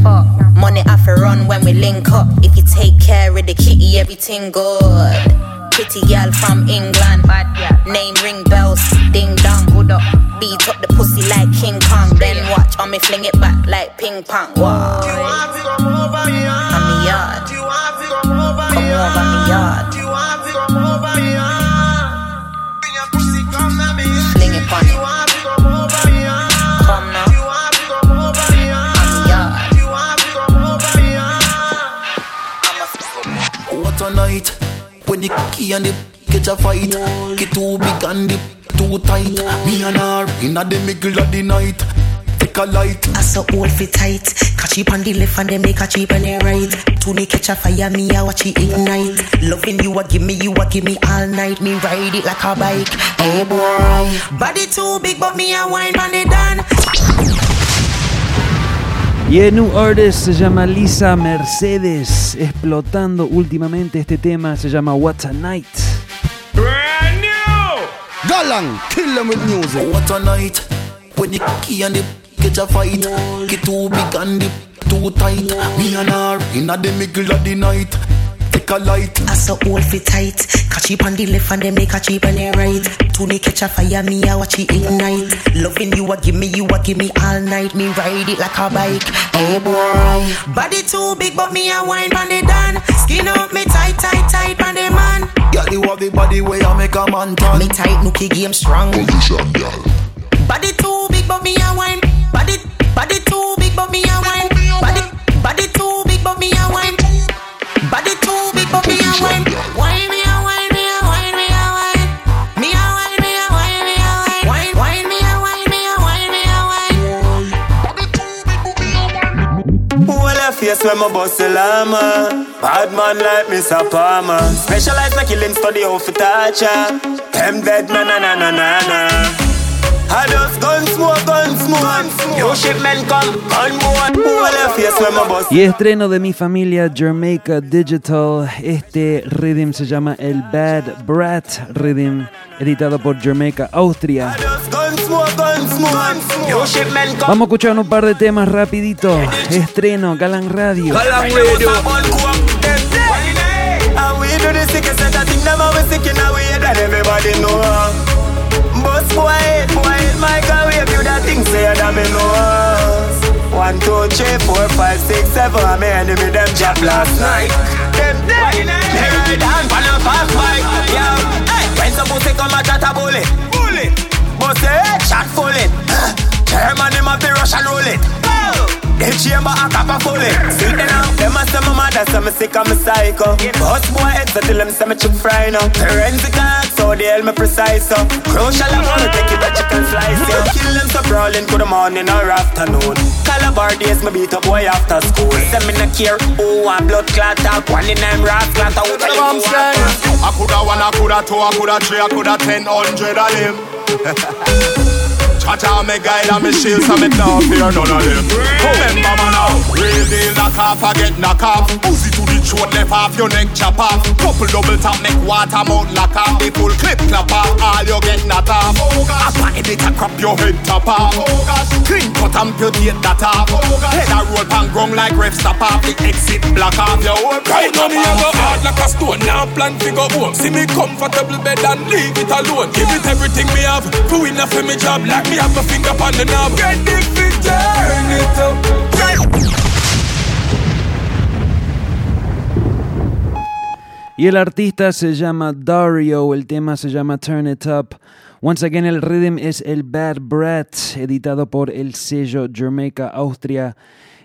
Money I fi run when we link up. If you take care of the kitty, everything good. Pretty girl from England. Name ring bells, ding dong. Beat up the pussy like King Kong. Then watch on me fling it back like ping pong. Wow. I'm me yard. Come over me yard. Fling it on it. Come now. I'm me yard. What a night when the key and the catch a fight. Get too big and the too tight. Me and her in the middle of the night. Take a light. I saw all fit tight. Catch it on the left and then make a cheap on the right. To me catch a fire, me I watch it ignite. Loving you, a give me, you a give me all night. Me ride it like a bike. Hey boy, body too big, but me a wine on the done. Y el new artist se llama Lisa Mercedes, explotando últimamente este tema, se llama What a Night. Brand new. Galang, kill them with music. What a night when the key and the catch a fight. Get too big and the too tight. Me and her in the middle of the night. Take a light. I saw all fit tight. Catch it on the left and then make a cheap on the right. To me catch a fire, me I watch it ignite. Loving you, a give me, you a give me all night. Me ride it like a bike. Hey boy, body too big, but me a wine on the done. Skin up me tight, tight, tight on the man. Girl, you have the body where I make a man turn. Me tight, nookie game strong. Position, girl. Body too big, but me a wine. Body, body too big, but me a wine. Face when my boss a llama. Bad man like Mr. Palmer. Specialize na killing study how to torture. Them dead na na na na na na. Y estreno de mi familia Jamaica Digital. Este rhythm se llama el Bad Brat Rhythm, editado por Jamaica Austria. Vamos a escuchar un par de temas rapidito. Estreno, Galan Radio. You that thing say that me know. One, two, three, four, five, six, seven, I'm enemy them job last night. Them dead, they ride on a fast bike, yeah. Hey, when some pussy come a chat a bullet, bullet. But say, eh? shot full it. German, have the rush and roll it. Them chamber a cap a full it. See them now, them a say my mother, say me sick and me psycho. Boss boy head, so till them say me chip fry now. Forensic act, so they help me precise so. Crucial, I wanna take it, but you can slice yo. Kill them so brawling, good morning or afternoon. Calabar days, me beat a boy after school. Say me no care, who want blood clot talk, one in them rat clot, who tell you who want I coulda one, I coulda two, I coulda three, I coulda ten hundred of them. (laughs) Cha-cha me guide and me shield so me don't fear none of them. Remember man now, real deal knock off, I get knock off. Uzi to the throat, left off your neck chop off Couple double tap, make water mouth lock off The full clip clap off, all you get knock off. After edit a crop your head top off. Clean cut amputate that off. Head a roll pan ground like ref stop off. The exit block off your whole Right now me a go hard like a stone. Now plan fi go home. See me comfortable bed and leave it alone. Give it everything me have. To win a for me job Like me have my finger on the knob. Get the fit, turn it up Y el artista se llama Dario, el tema se llama Turn It Up. Once again, el rhythm es el Bad Brat, editado por el sello Jamaica Austria.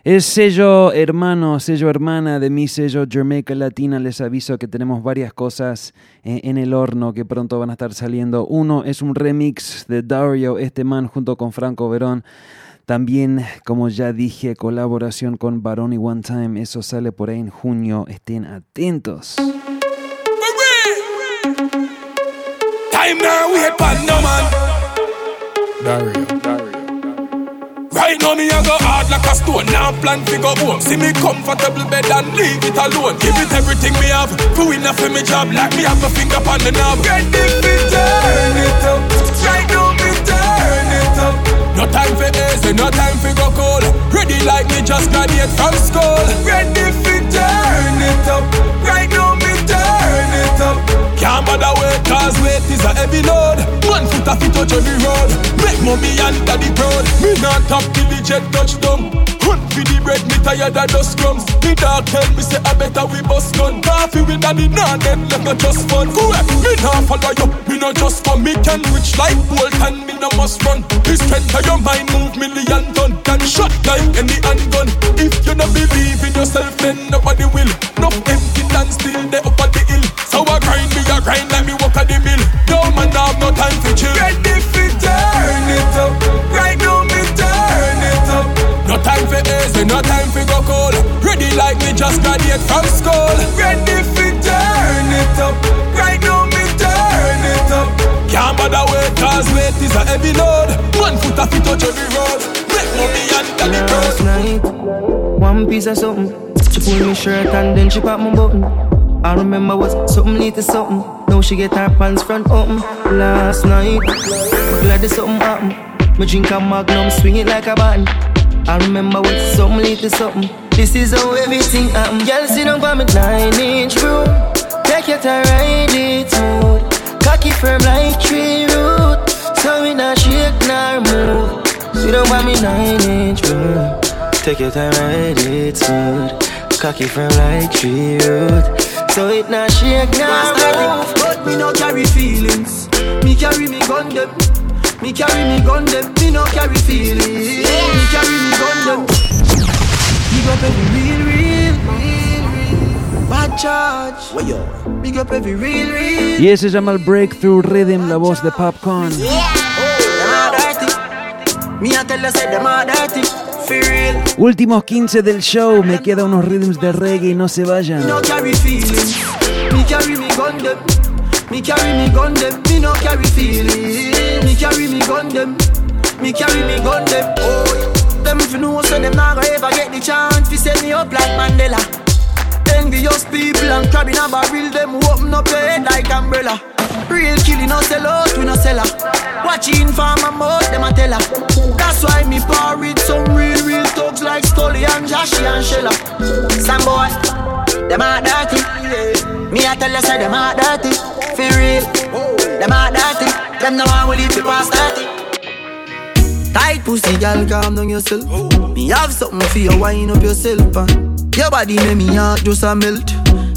Es sello hermano, sello hermana de mi sello Jamaica Latina. Les aviso que tenemos varias cosas eh, en el horno que pronto van a estar saliendo. Uno es un remix de Dario, este man, junto con Franco Verón. También, como ya dije, colaboración con Baroni One Time. Eso sale por ahí en junio. Estén atentos. Time now we hit pan no man. Dario Right now me a go hard like a stone. Now plan fi go home. See me comfortable bed and leave it alone. Give it everything me have. To win for me job? Like me have my finger on the knob. Get the fit, turn it up. Right now me turn it up. No time for easy, no time for go cold. Ready like me just graduate from school. Get the turn it up. Right now me turn it up. Can't bother wait cause weight is a heavy load. One foot a fit touch every road. Make mommy and daddy proud. Me not top till the jet touch down Hunt for the bread, me tired of dust crumbs The dog tell me say I better we bust gun. Coffee with daddy, nah then let me just fun. Correct, me nah follow you, me no just come. Me can reach like Bolt and me no must run. The strength of your mind move million ton. Can shot like any handgun. If you no believe in yourself then nobody will. No empty and still they up at the hill. So I grind me, I grind like me walk at the mill. No man have no time for chill Get the turn it up. Right now me turn it up. No time for easy, no time for go cold. Ready like me just graduate from school. Ready fit, turn it up. Right now me turn it up. Can't bother wait cause weight is a heavy load. One foot a fit touch every road. Make money and daddy proud. Last night, one piece of something. She pulled me shirt and then she popped my button. I remember was something lead to something. Now she get her pants front open. Last night, glad there's something happen. Me drink a magnum, swing it like a button. I remember what something lead to something. This is how everything happen. Girl, sit down by me nine inch room. Take your time, ride it smooth. Cocky firm like tree root. So we not shake nor move. Sit down by me nine inch room. Take your time, ride it smooth. Cocky firm like tree root. So it not shake nor move. But me no carry feelings. Me carry me gun them. Me carry me gun them. Me no carry feelings. Me carry me gun them. Big up every real, real, real, real. Bad charge. Big up every real, real. Y ese llama el Breakthrough Rhythm, la voz de Popcaan. Oh, them all dirty. Me a tell you say them all dirty. Últimos 15 del show, me quedan unos rhythms de reggae, no se vayan. Me carry me gun them. Me no carry feelings. Me carry me gun them. Me carry me gun them. Oh, them if you know so them not gonna ever get the chance to set me up like Mandela. Envious people and crab in a barrel, them open up your head like umbrella. Real killing no sell out, we no sell her. Watching for my mouth, them a tell her. That's why me par with some real, real thugs like Stolly and Joshy and Shella. Some boy, them a dirty. Me a tell you say them a dirty. For real, them a dirty. Them no one will leave the past 30. Tight pussy, girl, calm down yourself. Me have something for you, wind up yourself, and your body make me heart just a melt.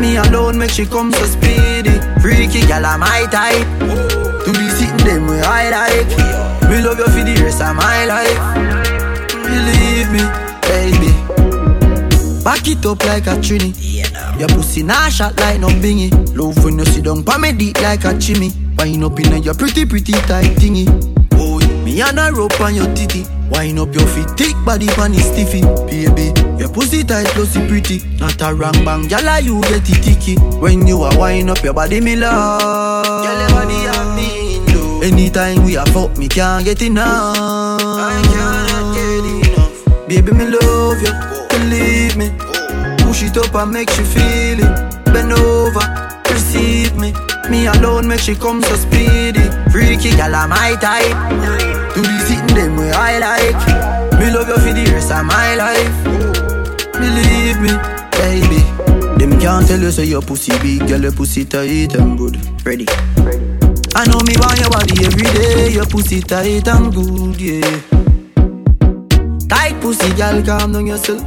Me alone make she come so speedy. Freaky gal, I'm my type. To be sitting them where I like. Me love you for the rest of my life. Believe me, baby. Back it up like a trini. Your pussy nah shot like no bingy. Love when you sit down pa me deep like a chimney. Wind up in your pretty pretty tight thingy. Oh, me and a rope on your titty. Wind up your feet, thick body pan is stiffy. Baby, your pussy tight, pussy pretty. Not a wrong bang, gyal you get it ticky. When you a wind up your body, me love. Gyal your body have me low. Anytime we a fuck, me can't get enough. I cannot get enough. Baby, me love you, believe me. Push it up and make you feel it. Bend over, receive me. Me alone make she come so speedy. Freaky I'm my type. To the sitting them where I like. Me love you for the rest of my life. Believe me, baby. Them can't tell you say your pussy big, girl, your pussy tight and good. Ready? I know me want your body every day. Your pussy tight and good, yeah. Tight pussy, girl, calm down yourself.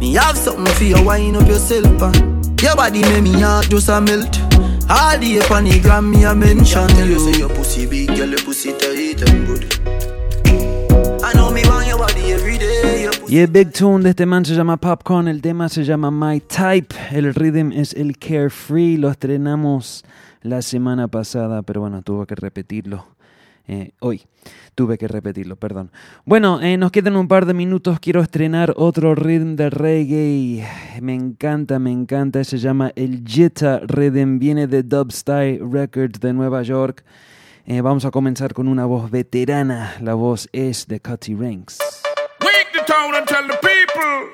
Me have something for you, wind up yourself, and your body make me heart just a melt. All the up on the gram me a mention Tell you say your pussy big, girl, your pussy tight and good Y el big tune de este man se llama Popcorn, el tema se llama My Type, el rhythm es el Carefree, lo estrenamos la semana pasada, pero bueno, tuve que repetirlo. Eh, hoy tuve que repetirlo, perdón. Bueno, eh, nos quedan un par de minutos. Quiero estrenar otro rhythm de reggae. Me encanta, me encanta. Se llama el Jetta Rhythm. Viene de Dubstyle Records de Nueva York. Eh, vamos a comenzar con una voz veterana. La voz es de Cutty Ranks. Wake the town and tell the people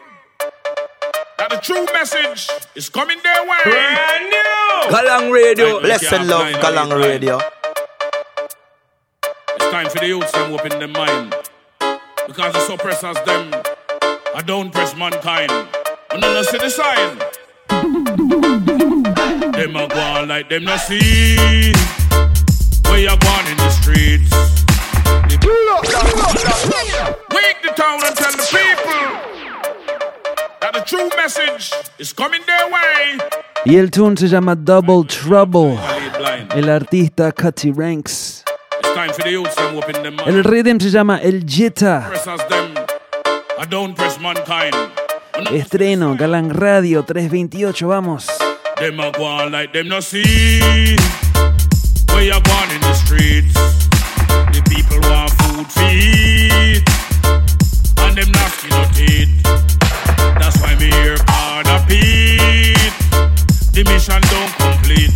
that the true message is coming their way. Brand new. Galang Radio. Blessed love, Galang Radio. It's time for the youths to open their mind. Because the suppressors them, I don't press mankind. And then I see the sign. them a go on like them not see. Where you gone in the streets. Wake the town and tell the people that the true message is coming their way. Y el tune se llama Double Trouble. El artista Cutty Ranks. El rhythm se llama El Jetta. Estreno, Galang Radio 328, vamos. Them a go on like them no see. Where you gone in the streets? The people want food eat, and them not skin no teeth. That's why me here hard a beat. The mission don't complete.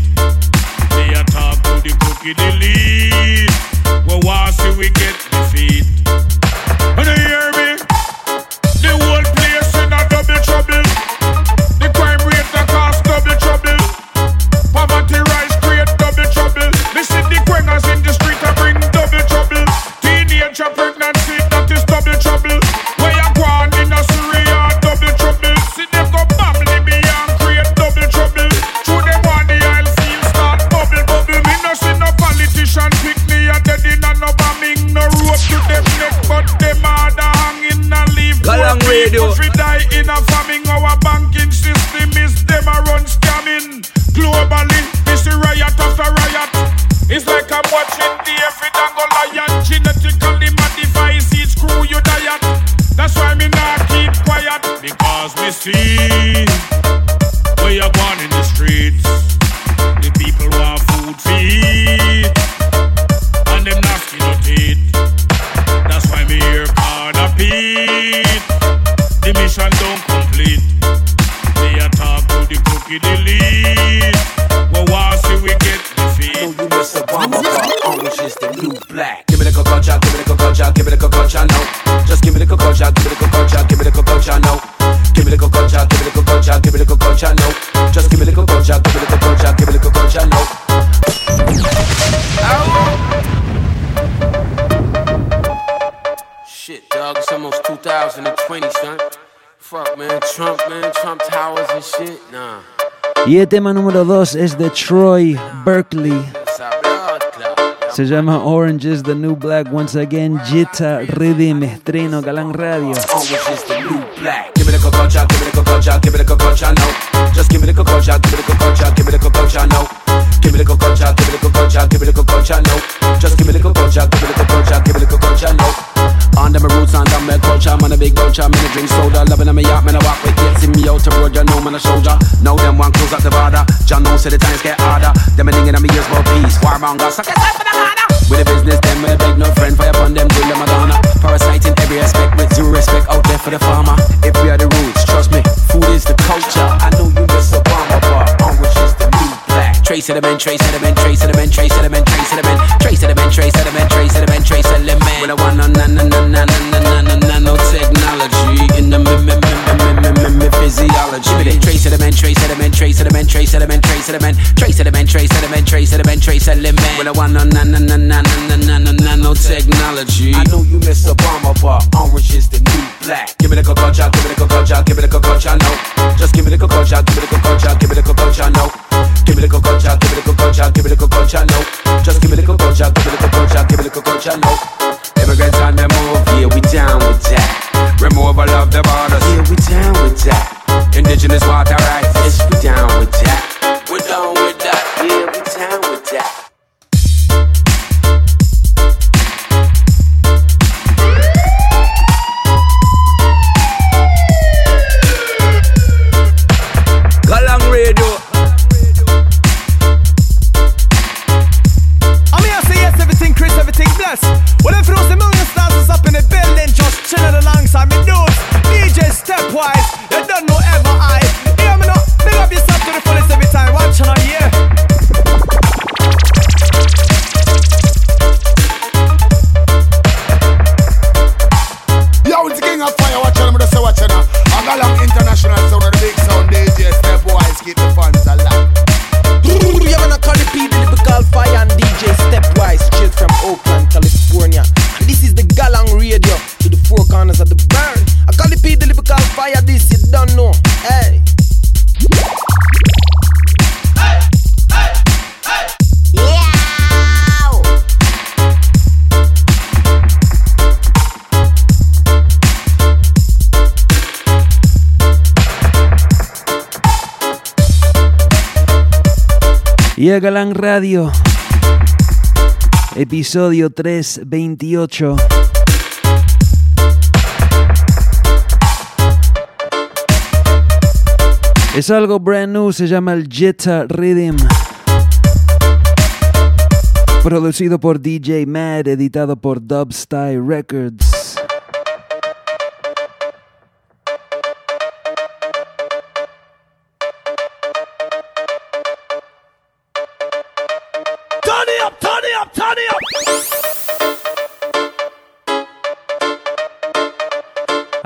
They attack to the cookie delete. We want see we get defeat. I'm watching the every go lion. Genetically modified seeds, screw your diet. That's why me not keep quiet because me see. Cococha, give me the cococha, no. Just give me the cococha, give me the cococha, give me the cococha, no. Give me the cococha, give me the cococha, give me the cococha, no. Just give me the cococha, give me the cococha, give me the cococha, no. Shit, dog, it's almost 2020, son. Fuck, man, Trump, man, Trump Towers and shit, nah. Y el tema número 2 es de Troy Berkeley. Se llama Orange is the New Black. Once again, Jetta Rhythm, estreno Galang Radio. Orange is the new black. Give me the cococha, give me the cococha, give me the cococha, no. Just give me the cococha, give me the cococha, give me the cococha, no. Give me the cococha, give me the cococha, give me the cococha, no. Just give me the cococha, give me the cococha, give me the cococha, no. Under my roots, under uh, my culture, man a big vulture, man a soda, loving on me yacht, man a walk with kids, see me out the road, you know man a soldier. Now them one close at the John knows say the times get harder. Them a thinking on me ears about peace, warmonger, suck it up for the harder. With the business, them uh, with a big no friend, fire upon them, till them a gonna. Parasite in every aspect, with zero respect out there for the farmer. If we are the roots, trust me, food is the culture. I know you Trace sediment, trace sediment, trace sediment, trace sediment, trace sediment, trace sediment, trace sediment, trace sediment, trace sediment. With a one on na na na na na na na na no technology in the physiology. Trace sediment, trace sediment, trace sediment, trace sediment, trace sediment, trace sediment, trace sediment, trace sediment, trace sediment. With a one on na na na na na na na na no technology. I know you miss Obama, but orange is the new black. Give me the cococha, give me the cococha, give me the cococha, no. Just give me the cococha, give me the cococha, give me the cococha, no. Give me the cococha, give me the cococha, give me the cococha, no. Just give me the cococha, give me the cococha, give me the cococha, no. Immigrants on the move, yeah, we down with that. Removal of the borders, yeah, we down with that. Indigenous water rights, yes, we down with that. We're down with that, yeah, we down with that. Y a Galán Radio, episodio 328. Es algo brand new, se llama el Jetta Rhythm. Producido por DJ Mad, editado por Dubstyle Records.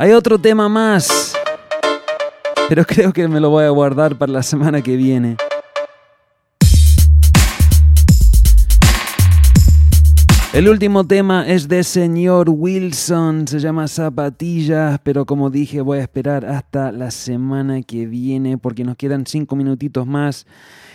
Hay otro tema más, pero (laughs) creo que me lo voy a guardar para la semana que viene. El último tema es de señor Wilson, se llama Zapatillas, pero como dije voy a esperar hasta la semana que viene porque nos quedan cinco minutitos más.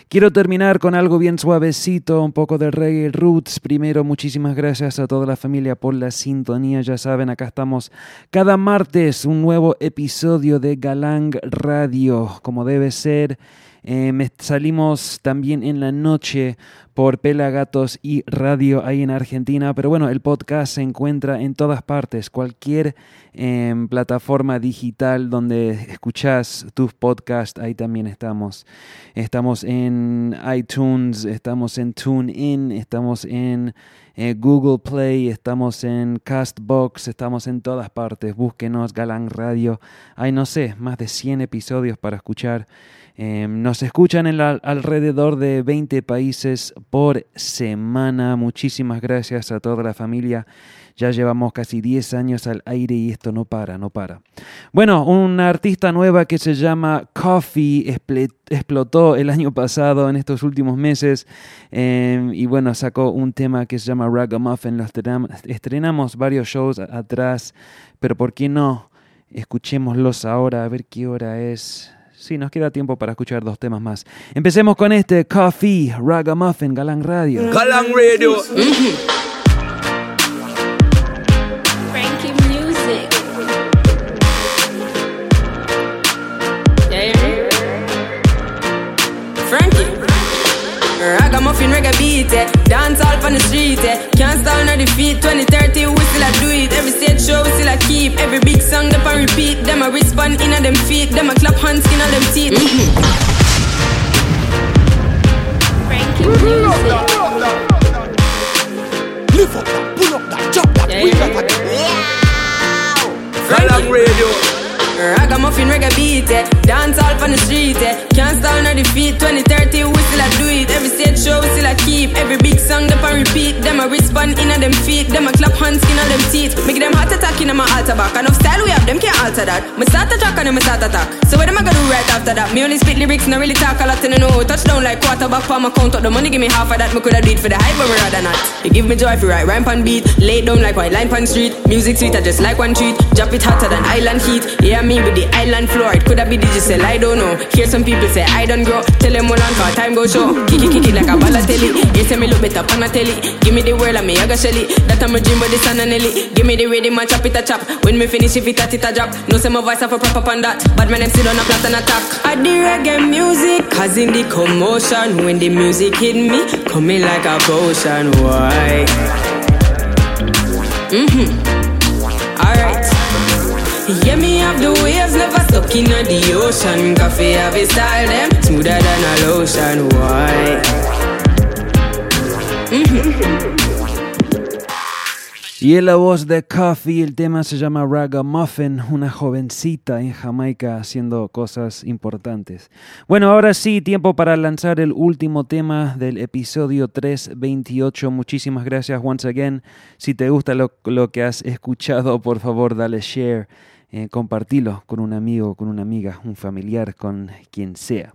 Quiero terminar con algo bien suavecito, un poco de reggae roots. Primero, muchísimas gracias a toda la familia por la sintonía. Ya saben, acá estamos cada martes, un nuevo episodio de Galang Radio, como debe ser. Eh, salimos también en la noche por Pelagatos y Radio ahí en Argentina. Pero bueno, el podcast se encuentra en todas partes. Cualquier eh, plataforma digital donde escuchas tus podcasts, ahí también estamos. Estamos en iTunes, estamos en TuneIn, estamos en eh, Google Play, estamos en Castbox, estamos en todas partes. Búsquenos, Galán Radio. Hay, no sé, más de 100 episodios para escuchar. Eh, nos escuchan en alrededor de 20 países por semana. Muchísimas gracias a toda la familia. Ya llevamos casi 10 años al aire y esto no para, no para. Bueno, una artista nueva que se llama Coffee explotó el año pasado, en estos últimos meses, eh, y bueno, sacó un tema que se llama Ragamuffin. Lo estrenamos varios shows atrás, pero ¿por qué no? Escuchémoslos ahora, a ver qué hora es. Sí, nos queda tiempo para escuchar dos temas más. Empecemos con este Coffee, Ragamuffin, Galán Radio. Galán Radio. Frankie Music. Frankie. Ragamuffin reggae beat, eh. dance all on the street, eh. can't stall nor defeat. 2030 we still a do it. Every stage show we still a keep. Every big song them a repeat. Them a respond in a them feet. Them a clap hands skin on them teeth. Frankie Music. Lift up that, pull up that, drop that. We got that. Galang Radio. Ragamuffin reggae beat, dance all on the street, can't stall nor defeat. 2030 we still a do it. Every stage show we still a keep. Every big song them a repeat. Them a respond in a them feet. Them a clap hands skin on them teeth. Make them heart attack in my altar back. Enough style we have, them can't alter that. Me start attack and then me start attack. So what am I gonna do right after that? Me only spit lyrics, not really talk a lot and I know. Touchdown like quarterback my count up the money. Give me half of that. Me coulda do it for the hype, but me rather not. You give me joy if you write rhyme pan beat. Lay down like white line pan street. Music sweet, I just like one treat. Drop it hotter than island heat. Yeah, me with the island floor. It coulda be digital, I don't know. Hear some people say I don't grow. Tell them all on time go show. Kick it, kick it like a balotelli. You say me look better on a telly. Give me the world and me I got shelly. That I'm a dream, but this and a Nelly. Give me the rhythm and chop it a chop. When me finish, if it a it drop. No say my voice have a proper on that. But my name sit on a plat and attack. I the reggae music, causing the commotion. When the music hit me, coming like a potion. Why? Mhm. Alright. Yeah, me have the waves, never stuck in the ocean. Coffee have a style, them smoother than a lotion. Why? (laughs) Y en la voz de Coffee, el tema se llama Ragamuffin, una jovencita en Jamaica haciendo cosas importantes. Bueno, ahora sí, tiempo para lanzar el último tema del episodio 328. Muchísimas gracias once again. Si te gusta lo, lo que has escuchado, por favor, dale share. Eh, con un amigo, con una amiga, un familiar, con quien sea.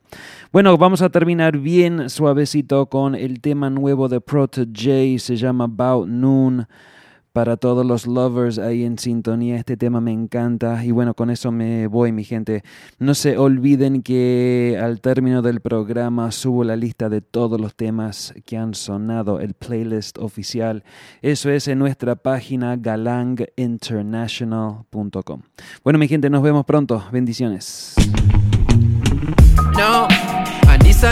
Bueno, vamos a terminar bien suavecito con el tema nuevo de Proto J, se llama About Noon. Para todos los lovers ahí en sintonía, este tema me encanta y bueno, con eso me voy mi gente. No se olviden que al término del programa subo la lista de todos los temas que han sonado, el playlist oficial. Eso es en nuestra página galanginternational.com. Bueno mi gente, nos vemos pronto. Bendiciones. No, and this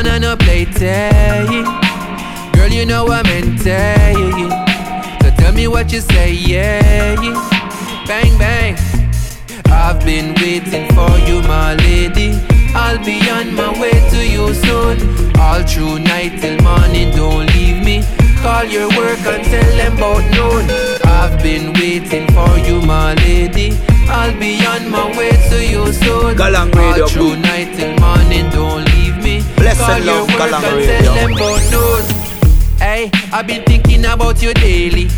tell me what you say, yeah. Bang, bang. I've been waiting for you, my lady. I'll be on my way to you soon. All through night till morning, don't leave me. Call your work and tell them about noon. I've been waiting for you, my lady. I'll be on my way to you soon. Galang Radio. All through night till morning, don't leave me. Blessed Call your love, work Galang and Radio. tell them about noon. Hey, I've been thinking about you daily.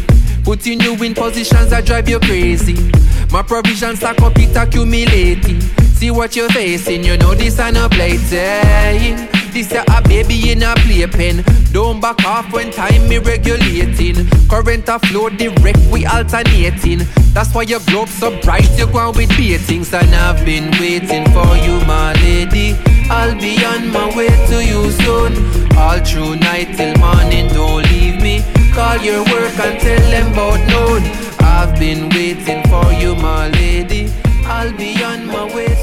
Putting you in positions that drive you crazy. My provisions up, it accumulating. See what you're facing, you know this ain't a plaything. This a a baby in a playpen. Don't back off when time me regulating. Current a flow direct, we alternating. That's why your globe so bright, you go on with beatings. And I've been waiting for you, my lady. I'll be on my way to you soon. All through night till morning, don't leave me. Call your work and tell them about noon. I've been waiting for you, my lady. I'll be on my way